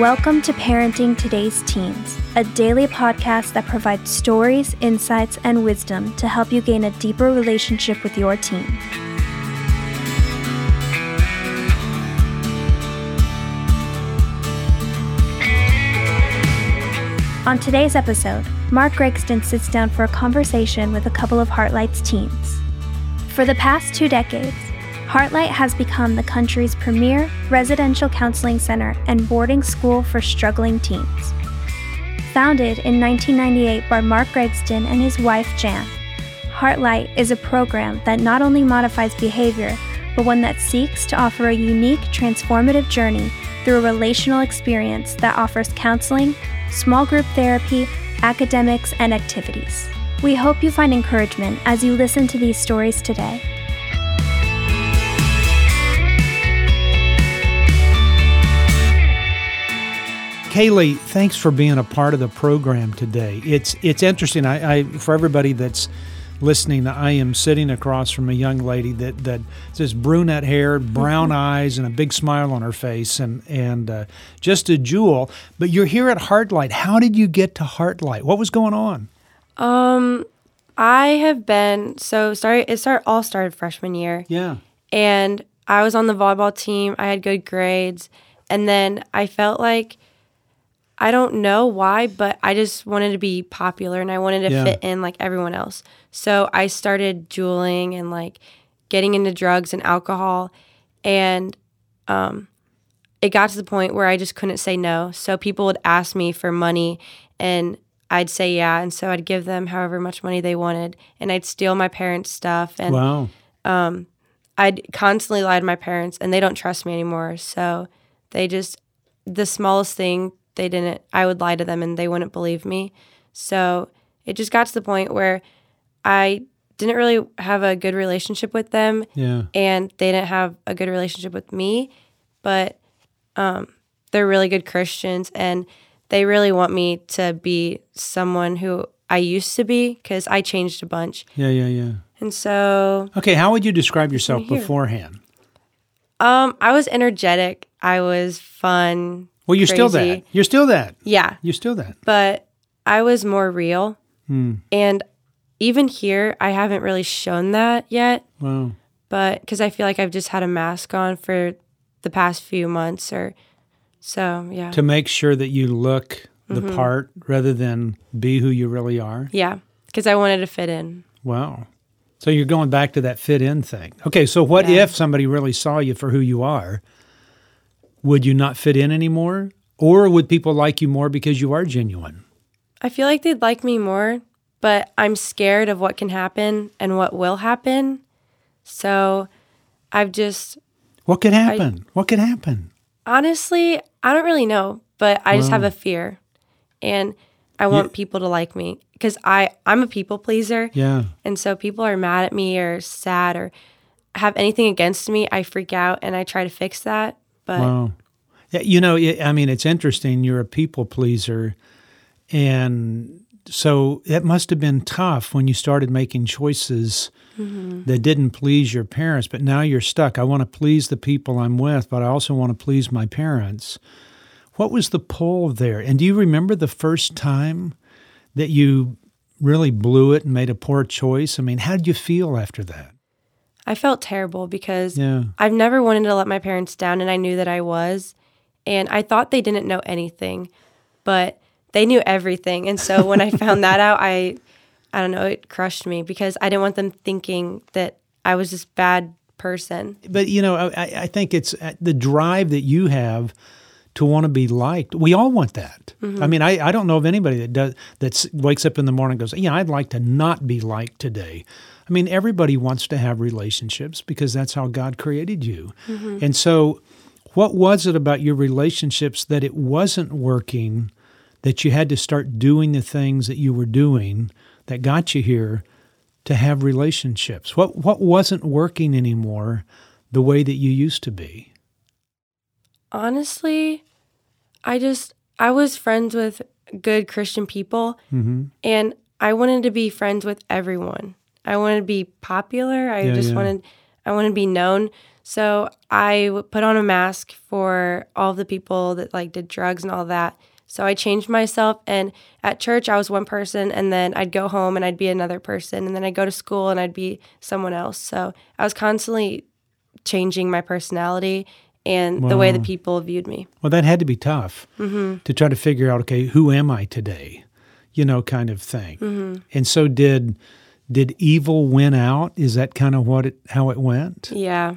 Welcome to Parenting Today's Teens, a daily podcast that provides stories, insights, and wisdom to help you gain a deeper relationship with your teen. On today's episode, Mark Gregston sits down for a conversation with a couple of Heartlight's teens. For the past two decades, Heartlight has become the country's premier residential counseling center and boarding school for struggling teens. Founded in 1998 by Mark Gregston and his wife Jan, Heartlight is a program that not only modifies behavior, but one that seeks to offer a unique, transformative journey through a relational experience that offers counseling, small group therapy, academics, and activities. We hope you find encouragement as you listen to these stories today. Kaylee, thanks for being a part of the program today. It's it's interesting. I, I for everybody that's listening, I am sitting across from a young lady that that says brunette hair, brown Mm-hmm. eyes, and a big smile on her face, and and uh, just a jewel. But you're here at Heartlight. How did you get to Heartlight? What was going on? Um, I have been so started. It start all started freshman year, Yeah. and I was on the volleyball team. I had good grades, and then I felt like I don't know why, but I just wanted to be popular and I wanted to Yeah. fit in like everyone else. So I started juuling and like getting into drugs and alcohol, and um, it got to the point where I just couldn't say no. So people would ask me for money, and I'd say yeah, and so I'd give them however much money they wanted, and I'd steal my parents' stuff, and Wow. I'd constantly lie to my parents, and they don't trust me anymore. So they just the smallest thing they didn't. I would lie to them, and they wouldn't believe me. So it just got to the point where I didn't really have a good relationship with them, Yeah. and they didn't have a good relationship with me. But um, they're really good Christians, and they really want me to be someone who I used to be because I changed a bunch. Yeah. Yeah. Yeah. And so Okay. How would you describe yourself beforehand? Um, I was energetic. I was fun. Well, you're still that. You're still that. Yeah, You're still that. but I was more real. Hmm. And even here, I haven't really shown that yet. Wow. But because I feel like I've just had a mask on for the past few months, or so. Yeah, To make sure that you look the Mm-hmm. part rather than be who you really are. yeah, because I wanted to fit in. Wow. So you're going back to that fit in thing. Okay, so what Yeah. if somebody really saw you for who you are? Would you not fit in anymore? Or would people like you more because you are genuine? I feel like they'd like me more, but I'm scared of what can happen and what will happen. So I've just What could happen? what could happen? Honestly, I don't really know, but I just have a fear, and I want people to like me because I I'm a people pleaser, Yeah. and so people are mad at me or sad or have anything against me, I freak out and I try to fix that. But Wow. Yeah, you know, I I mean, it's interesting. You're a people pleaser. And so it must have been tough when you started making choices mm-hmm. that didn't please your parents, but now you're stuck. I want to please the people I'm with, but I also want to please my parents. What was the pull there? And do you remember the first time that you really blew it and made a poor choice? I mean, how did you feel after that? I felt terrible because Yeah. I've never wanted to let my parents down, and I knew that I was, and I thought they didn't know anything, but they knew everything. And so when I found that out, I, I don't know, it crushed me because I didn't want them thinking that I was this bad person. but you know, I, I think it's uh, the drive that you have to want to be liked. We all want that. I mean, I, I don't know of anybody that does that wakes up in the morning and goes, "Yeah, I'd like to not be liked today." I mean, everybody wants to have relationships because that's how God created you. And so, what was it about your relationships that it wasn't working? That you had to start doing the things that you were doing that got you here to have relationships? What what wasn't working anymore the way that you used to be? Honestly, I just, I was friends with good Christian people, Mm-hmm. and I wanted to be friends with everyone. I wanted to be popular. I Yeah, just yeah. wanted, I wanted to be known. So I put on a mask for all the people that like did drugs and all that. So I changed myself and at church I was one person and then I'd go home and I'd be another person and then I'd go to school and I'd be someone else. So I was constantly changing my personality and the way that people viewed me. Well, that had to be tough mm-hmm. to try to figure out, okay, who am I today? You know, kind of thing. Mm-hmm. And so did did evil win out? Is that kind of what it how it went? Yeah.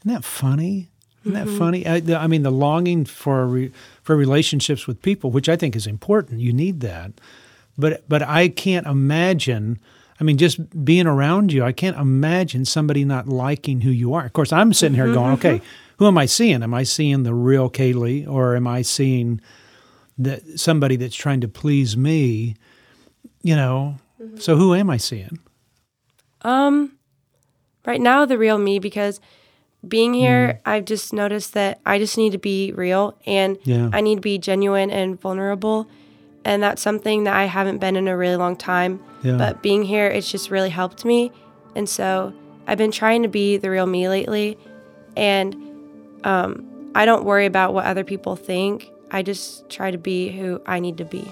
Isn't that funny? Isn't that mm-hmm. funny? I, the, I mean, the longing for re, for relationships with people, which I think is important. You need that, but but I can't imagine. I mean, just being around you, I can't imagine somebody not liking who you are. Of course, I'm sitting here going, okay, mm-hmm. who am I seeing? Am I seeing the real Kaylee, or am I seeing that somebody that's trying to please me? You know, so who am I seeing? Um, right now, the real me because being here, I've just noticed that I just need to be real and Yeah. I need to be genuine and vulnerable. And that's something that I haven't been in a really long time. Yeah. But being here, it's just really helped me. And so I've been trying to be the real me lately. And um, I don't worry about what other people think. I just try to be who I need to be.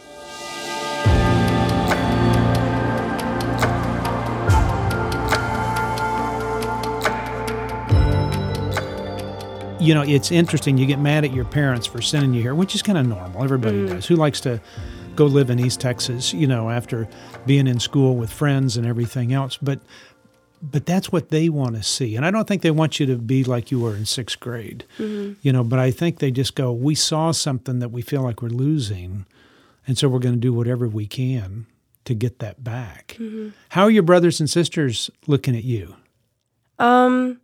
You know, it's interesting. You get mad at your parents for sending you here, which is kind of normal. Everybody mm. does. Who likes to go live in East Texas, you know, after being in school with friends and everything else? But but that's what they want to see. And I don't think they want you to be like you were in sixth grade, mm-hmm. you know, but I think they just go, we saw something that we feel like we're losing. And so we're going to do whatever we can to get that back. Mm-hmm. How are your brothers and sisters looking at you? Um,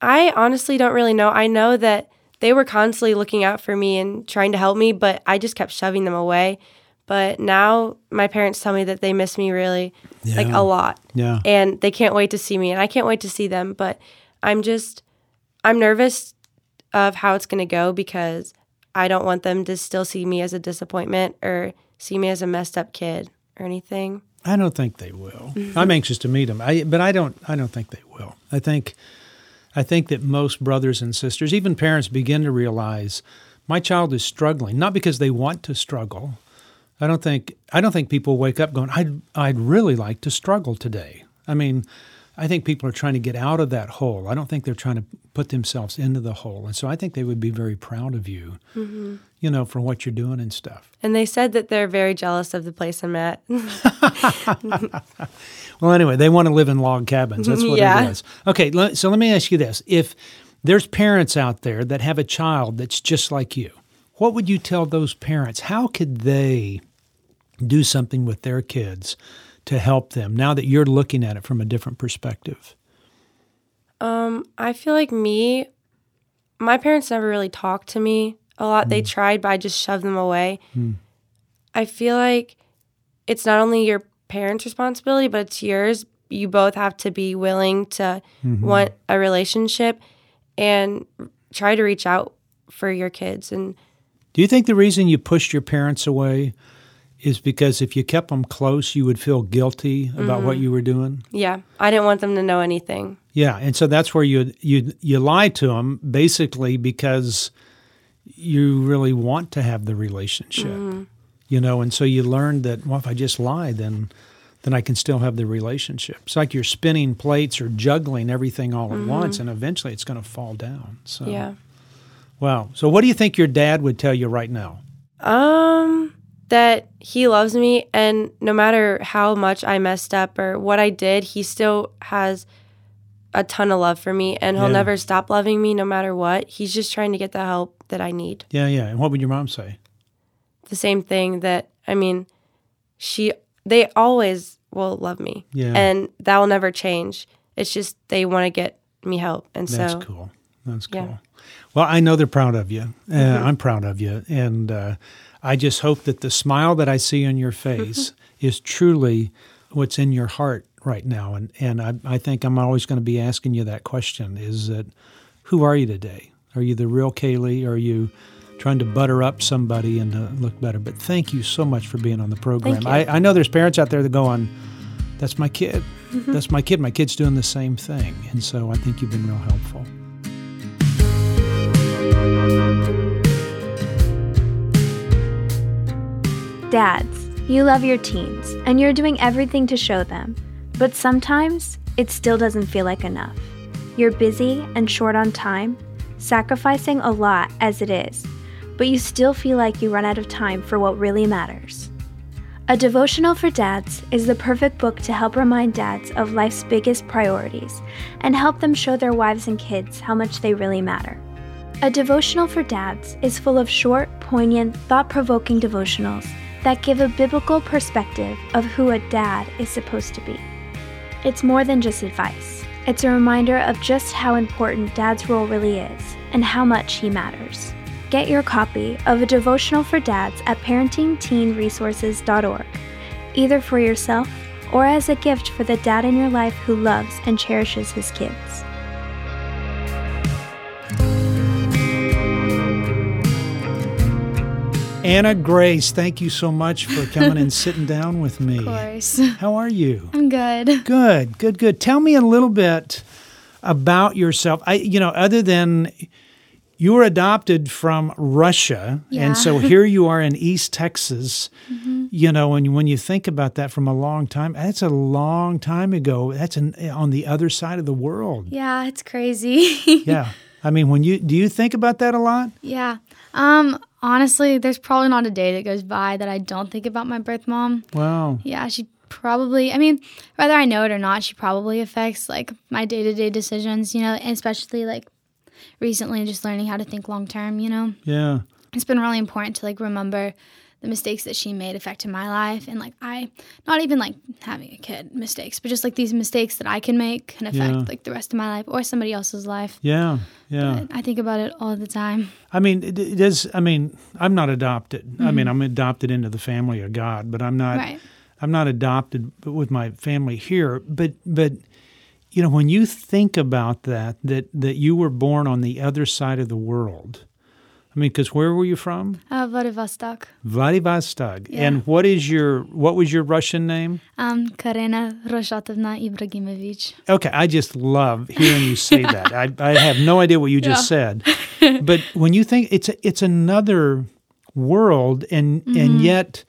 I honestly don't really know. I know that they were constantly looking out for me and trying to help me, but I just kept shoving them away. But now my parents tell me that they miss me really, like a lot, Yeah. and they can't wait to see me, and I can't wait to see them. But I'm just, I'm nervous of how it's gonna go because I don't want them to still see me as a disappointment or see me as a messed up kid or anything. I don't think they will. I'm mm-hmm. anxious to meet them, I, but I don't. I don't think they will. I think, I think that most brothers and sisters, even parents, begin to realize my child is struggling, not because they want to struggle. I don't think. I don't think people wake up going, "I'd, I'd really like to struggle today." I mean, I think people are trying to get out of that hole. I don't think they're trying to put themselves into the hole, and so I think they would be very proud of you, mm-hmm. you know, for what you're doing and stuff. And they said that they're very jealous of the place I'm at. Well, anyway, they want to live in log cabins. That's what Yeah. it is. Okay, so let me ask you this: If there's parents out there that have a child that's just like you, what would you tell those parents? How could they do something with their kids to help them now that you're looking at it from a different perspective? Um, I feel like me, my parents never really talked to me a lot. They hmm. tried, but I just shoved them away. Hmm. I feel like it's not only your parents' responsibility, but it's yours. You both have to be willing to mm-hmm. want a relationship and try to reach out for your kids. And Do you think the reason you pushed your parents away is because if you kept them close, you would feel guilty about what mm-hmm. you were doing? yeah, I didn't want them to know anything. Yeah, and so that's where you you you lie to them basically because you really want to have the relationship, mm-hmm. you know, and so you learn that well, if I just lie, then then I can still have the relationship. It's like you're spinning plates or juggling everything all at mm-hmm. once, and eventually it's going to fall down. So Yeah. wow. So what do you think your dad would tell you right now? Um, that he loves me, and no matter how much I messed up or what I did, he still has a ton of love for me, and he'll Yeah. never stop loving me no matter what. He's just trying to get the help that I need. Yeah, yeah. And what would your mom say? The same thing that I mean, she they always will love me, Yeah. and that will never change. It's just they want to get me help, and That's so That's cool. That's yeah. cool. Well, I know they're proud of you. Uh, Mm-hmm. I'm proud of you, and uh, I just hope that the smile that I see on your face Mm-hmm. is truly what's in your heart right now. And and I, I think I'm always going to be asking you that question: Is that who are you today? Are you the real Kaylee? Are you trying to butter up somebody and to look better? But thank you so much for being on the program. Thank you. I, I know there's parents out there that go on. That's my kid. Mm-hmm. That's my kid. My kid's doing the same thing. And so I think you've been real helpful. Dads, you love your teens, and you're doing everything to show them, but sometimes it still doesn't feel like enough. You're busy and short on time, sacrificing a lot as it is, but you still feel like you run out of time for what really matters. A Devotional for Dads is the perfect book to help remind dads of life's biggest priorities and help them show their wives and kids how much they really matter. A Devotional for Dads is full of short, poignant, thought provoking devotionals that give a biblical perspective of who a dad is supposed to be. It's more than just advice, it's a reminder of just how important dad's role really is and how much he matters. Get your copy of A Devotional for Dads at parentingteenresources.org, either for yourself or as a gift for the dad in your life who loves and cherishes his kids. Anna Grace, thank you so much for coming and sitting down with me. Of course. How are you? I'm good. Good, good, good. Tell me a little bit about yourself. I, you know, other than you were adopted from Russia, yeah. and so here you are in East Texas. Mm-hmm. You know, and when you think about that from a long time, that's a long time ago. That's an, on the other side of the world. Yeah, it's crazy. Yeah. I mean, when you do you think about that a lot? yeah. Um, honestly, there's probably not a day that goes by that I don't think about my birth mom. Wow. Yeah, she probably I mean, whether I know it or not, she probably affects like my day-to-day decisions, you know, especially like recently just learning how to think long term, you know. Yeah. It's been really important to like remember the mistakes that she made affected my life and like I not even like having a kid mistakes, but just like these mistakes that I can make can affect Yeah. like the rest of my life or somebody else's life. Yeah. Yeah. I think about it all the time. I mean, it, it is. I mean, I'm not adopted. I Mm-hmm. mean, I'm adopted into the family of God, but I'm not. Right. I'm not adopted with my family here. But but you know, when you think about that, that that you were born on the other side of the world. I mean, because where were you from? Uh, Vladivostok. Vladivostok. Yeah. And what is your what was your Russian name? Um, Karina Roshatovna Ibrahimovic. Okay, I just love hearing you say that. I, I have no idea what you just said, but when you think it's a, it's another world, and Mm-hmm. and yet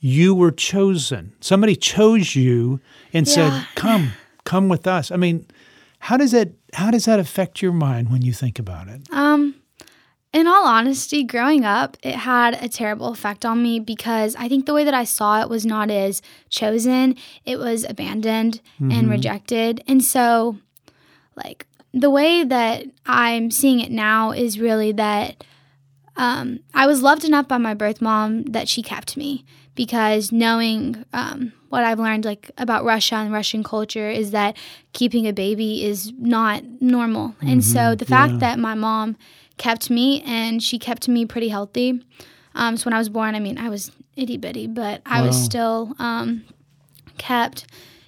you were chosen. Somebody chose you and said, "Come, come with us." I mean, how does that how does that affect your mind when you think about it? Um, in all honesty, growing up, it had a terrible effect on me because I think the way that I saw it was not as chosen, it was abandoned and rejected. And so, like, the way that I'm seeing it now is really that um, I was loved enough by my birth mom that she kept me because knowing um, what I've learned like about Russia and Russian culture is that keeping a baby is not normal. And so the fact yeah. that my mom kept me and she kept me pretty healthy. Um, so when I was born, I mean, I was itty bitty, but I was still um, kept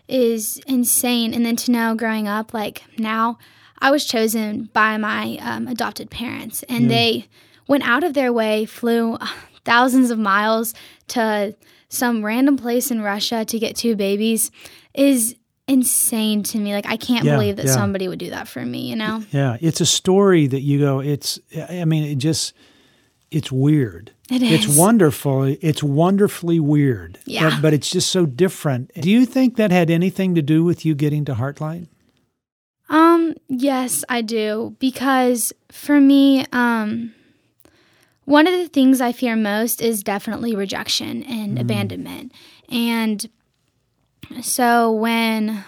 is insane. And then to know growing up, like now, I was chosen by my um, adopted parents, and they went out of their way, flew thousands of miles to some random place in Russia to get two babies. Is insane to me. Like I can't Yeah, believe that yeah. somebody would do that for me. You know? Yeah, it's a story that you go. It's. I mean, it just. It's weird. It is. It's wonderful. It's wonderfully weird. Yeah. But, but it's just so different. Do you think that had anything to do with you getting to Heartlight? Um, yes, I do. Because for me, um, one of the things I fear most is definitely rejection and abandonment. And so when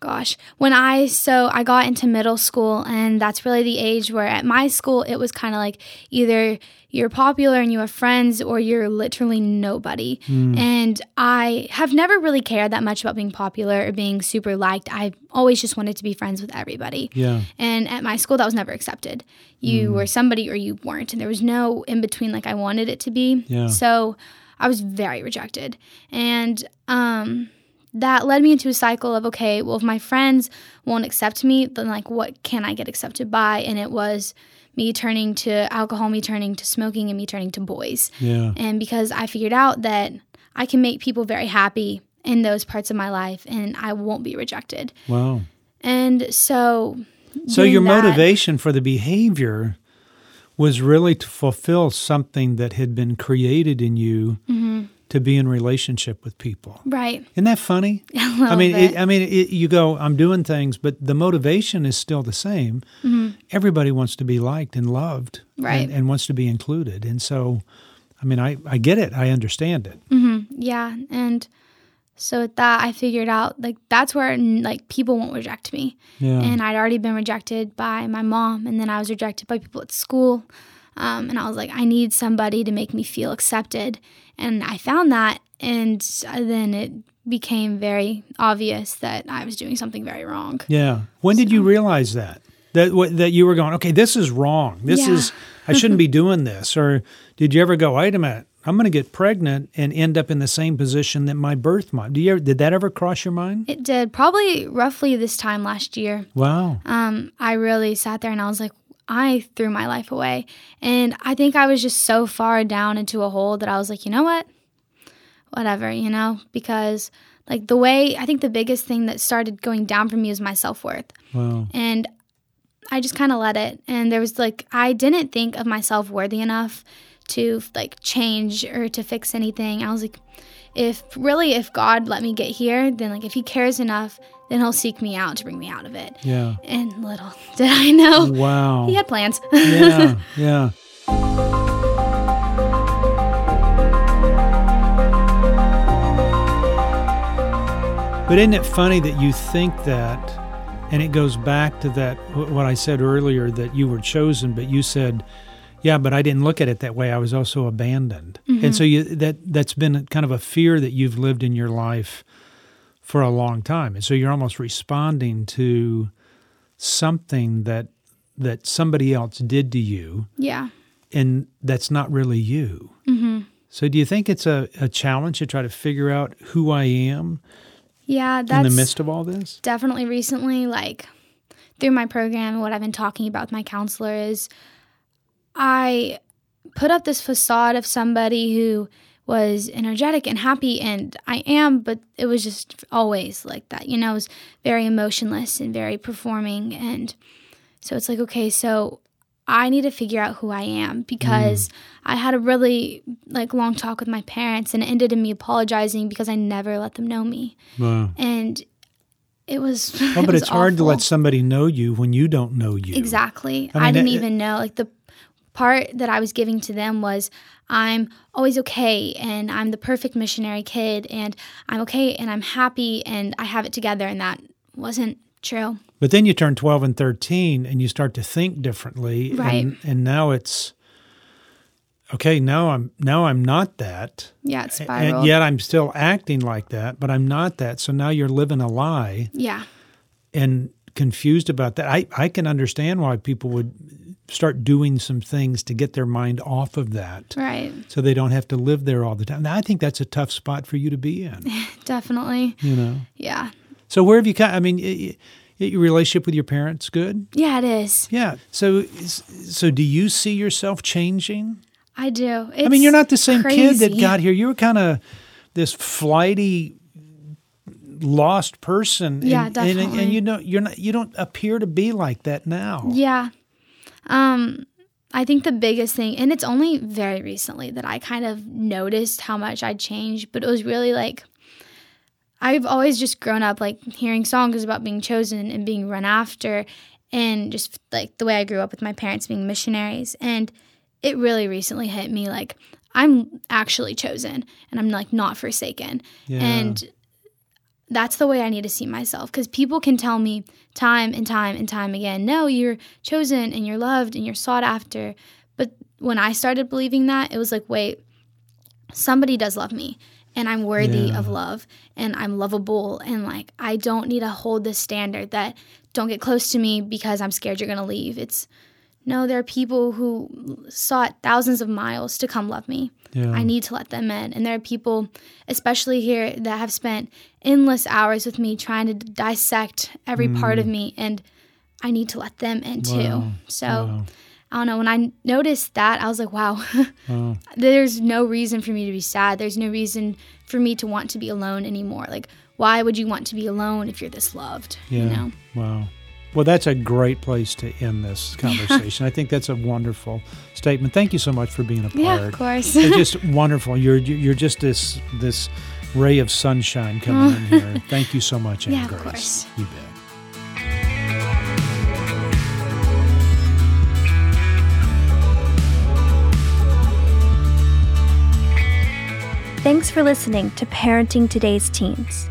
gosh, when I so I got into middle school and that's really the age where at my school it was kind of like either you're popular and you have friends or you're literally nobody. Hmm. And I have never really cared that much about being popular or being super liked. I always just wanted to be friends with everybody. Yeah. And at my school, that was never accepted. You hmm. were somebody or you weren't. And there was no in between like I wanted it to be. Yeah. So I was very rejected. And um, that led me into a cycle of okay, well, if my friends won't accept me, then like what can I get accepted by? And it was me turning to alcohol, me turning to smoking, and me turning to boys. Yeah. And because I figured out that I can make people very happy in those parts of my life and I won't be rejected. Wow. And so So your that- motivation for the behavior was really to fulfill something that had been created in you Mm-hmm. to be in relationship with people. Right. Isn't that funny? I mean, it, I mean, you go, I'm doing things, but the motivation is still the same. Everybody wants to be liked and loved, Mm-hmm. Right. and, and wants to be included. And so, I mean, I, I get it. I understand it. Yeah, and so with that, I figured out like that's where like people won't reject me, Yeah. and I'd already been rejected by my mom, and then I was rejected by people at school, um, and I was like, I need somebody to make me feel accepted, and I found that, and then it became very obvious that I was doing something very wrong. Yeah. When did you realize that? That what, that you were going, okay, this is wrong. This Yeah. is I shouldn't be doing this. Or did you ever go, wait a minute, I'm going to get pregnant and end up in the same position that my birth mom? Do you ever, did that ever cross your mind? It did probably roughly this time last year. Wow. um, I really sat there and I was like, I threw my life away. And I think I was just so far down into a hole that I was like, you know what? Whatever, you know? Because, like, the way I think the biggest thing that started going down for me was my self worth. Wow. And I just kind of let it. And there was like, I didn't think of myself worthy enough to like change or to fix anything. I was like, if really, if God let me get here, then like, if He cares enough, then He'll seek me out to bring me out of it. Yeah. And little did I know, Wow. he had plans. yeah. Yeah. But isn't it funny that you think that, and it goes back to that what I said earlier that you were chosen, but you said, "Yeah, but I didn't look at it that way. I was also abandoned." And so you that that's been kind of a fear that you've lived in your life for a long time, and so you're almost responding to something that that somebody else did to you, yeah. and that's not really you. Mm-hmm. So, do you think it's a, a challenge to try to figure out who I am Yeah, in the midst of all this? definitely recently, like through my program what I've been talking about with my counselor is I put up this facade of somebody who was energetic and happy and I am, but it was just always like that. You know, it was very emotionless and very performing and so it's like, okay, so I need to figure out who I am because mm. I had a really like long talk with my parents and it ended in me apologizing because I never let them know me. Wow. And it was Well, oh, it but was it's hard to let somebody know you when you don't know you. Exactly. I I, didn't it- even know. Like the part that I was giving to them was I'm always okay and I'm the perfect missionary kid and I'm okay and I'm happy and I have it together and that wasn't true. But then you turn 12 and 13 and you start to think differently. Right. And, and now it's okay, now I'm now I'm not that. Yeah, it And yet I'm still acting like that, but I'm not that. So now you're living a lie yeah. and confused about that. I, I can understand why people would start doing some things to get their mind off of that Right. so they don't have to live there all the time. Now, I think that's a tough spot for you to be in, Definitely. you know. Yeah. So where have you kind I mean, y- y- your relationship with your parents good? Yeah, it is. Yeah. So so do you see yourself changing? I do. I mean, you're not the same kid that got here. You were kind of this flighty lost person Yeah, and, and, and you don't you're not you don't appear to be like that now. Yeah. Um I think the biggest thing and it's only very recently that I kind of noticed how much I'd changed, but it was really like I've always just grown up like hearing songs about being chosen and being run after and just like the way I grew up with my parents being missionaries and it really recently hit me like I'm actually chosen and I'm like not forsaken. Yeah. And that's the way I need to see myself because people can tell me time and time and time again, no, you're chosen and you're loved and you're sought after. But when I started believing that, it was like, wait, somebody does love me and I'm worthy Yeah. of love and I'm lovable and like I don't need to hold this standard that don't get close to me because I'm scared you're going to leave. It's no, there are people who sought thousands of miles to come love me. Yeah. I need to let them in. And there are people, especially here, that have spent endless hours with me trying to dissect every part of me. And I need to let them in too. Mm. Wow. So Wow. I don't know. When I noticed that, I was like, wow, Wow. there's no reason for me to be sad. There's no reason for me to want to be alone anymore. Like, why would you want to be alone if you're this loved? Yeah. You know? Wow. Well, that's a great place to end this conversation. I think that's a wonderful statement. Thank you so much for being a part. Yeah, of course. it's just wonderful. You're you're just this this ray of sunshine coming in mm. here. Thank you so much, Anne Yeah, of Grace. course. You bet. Thanks for listening to Parenting Today's Teens.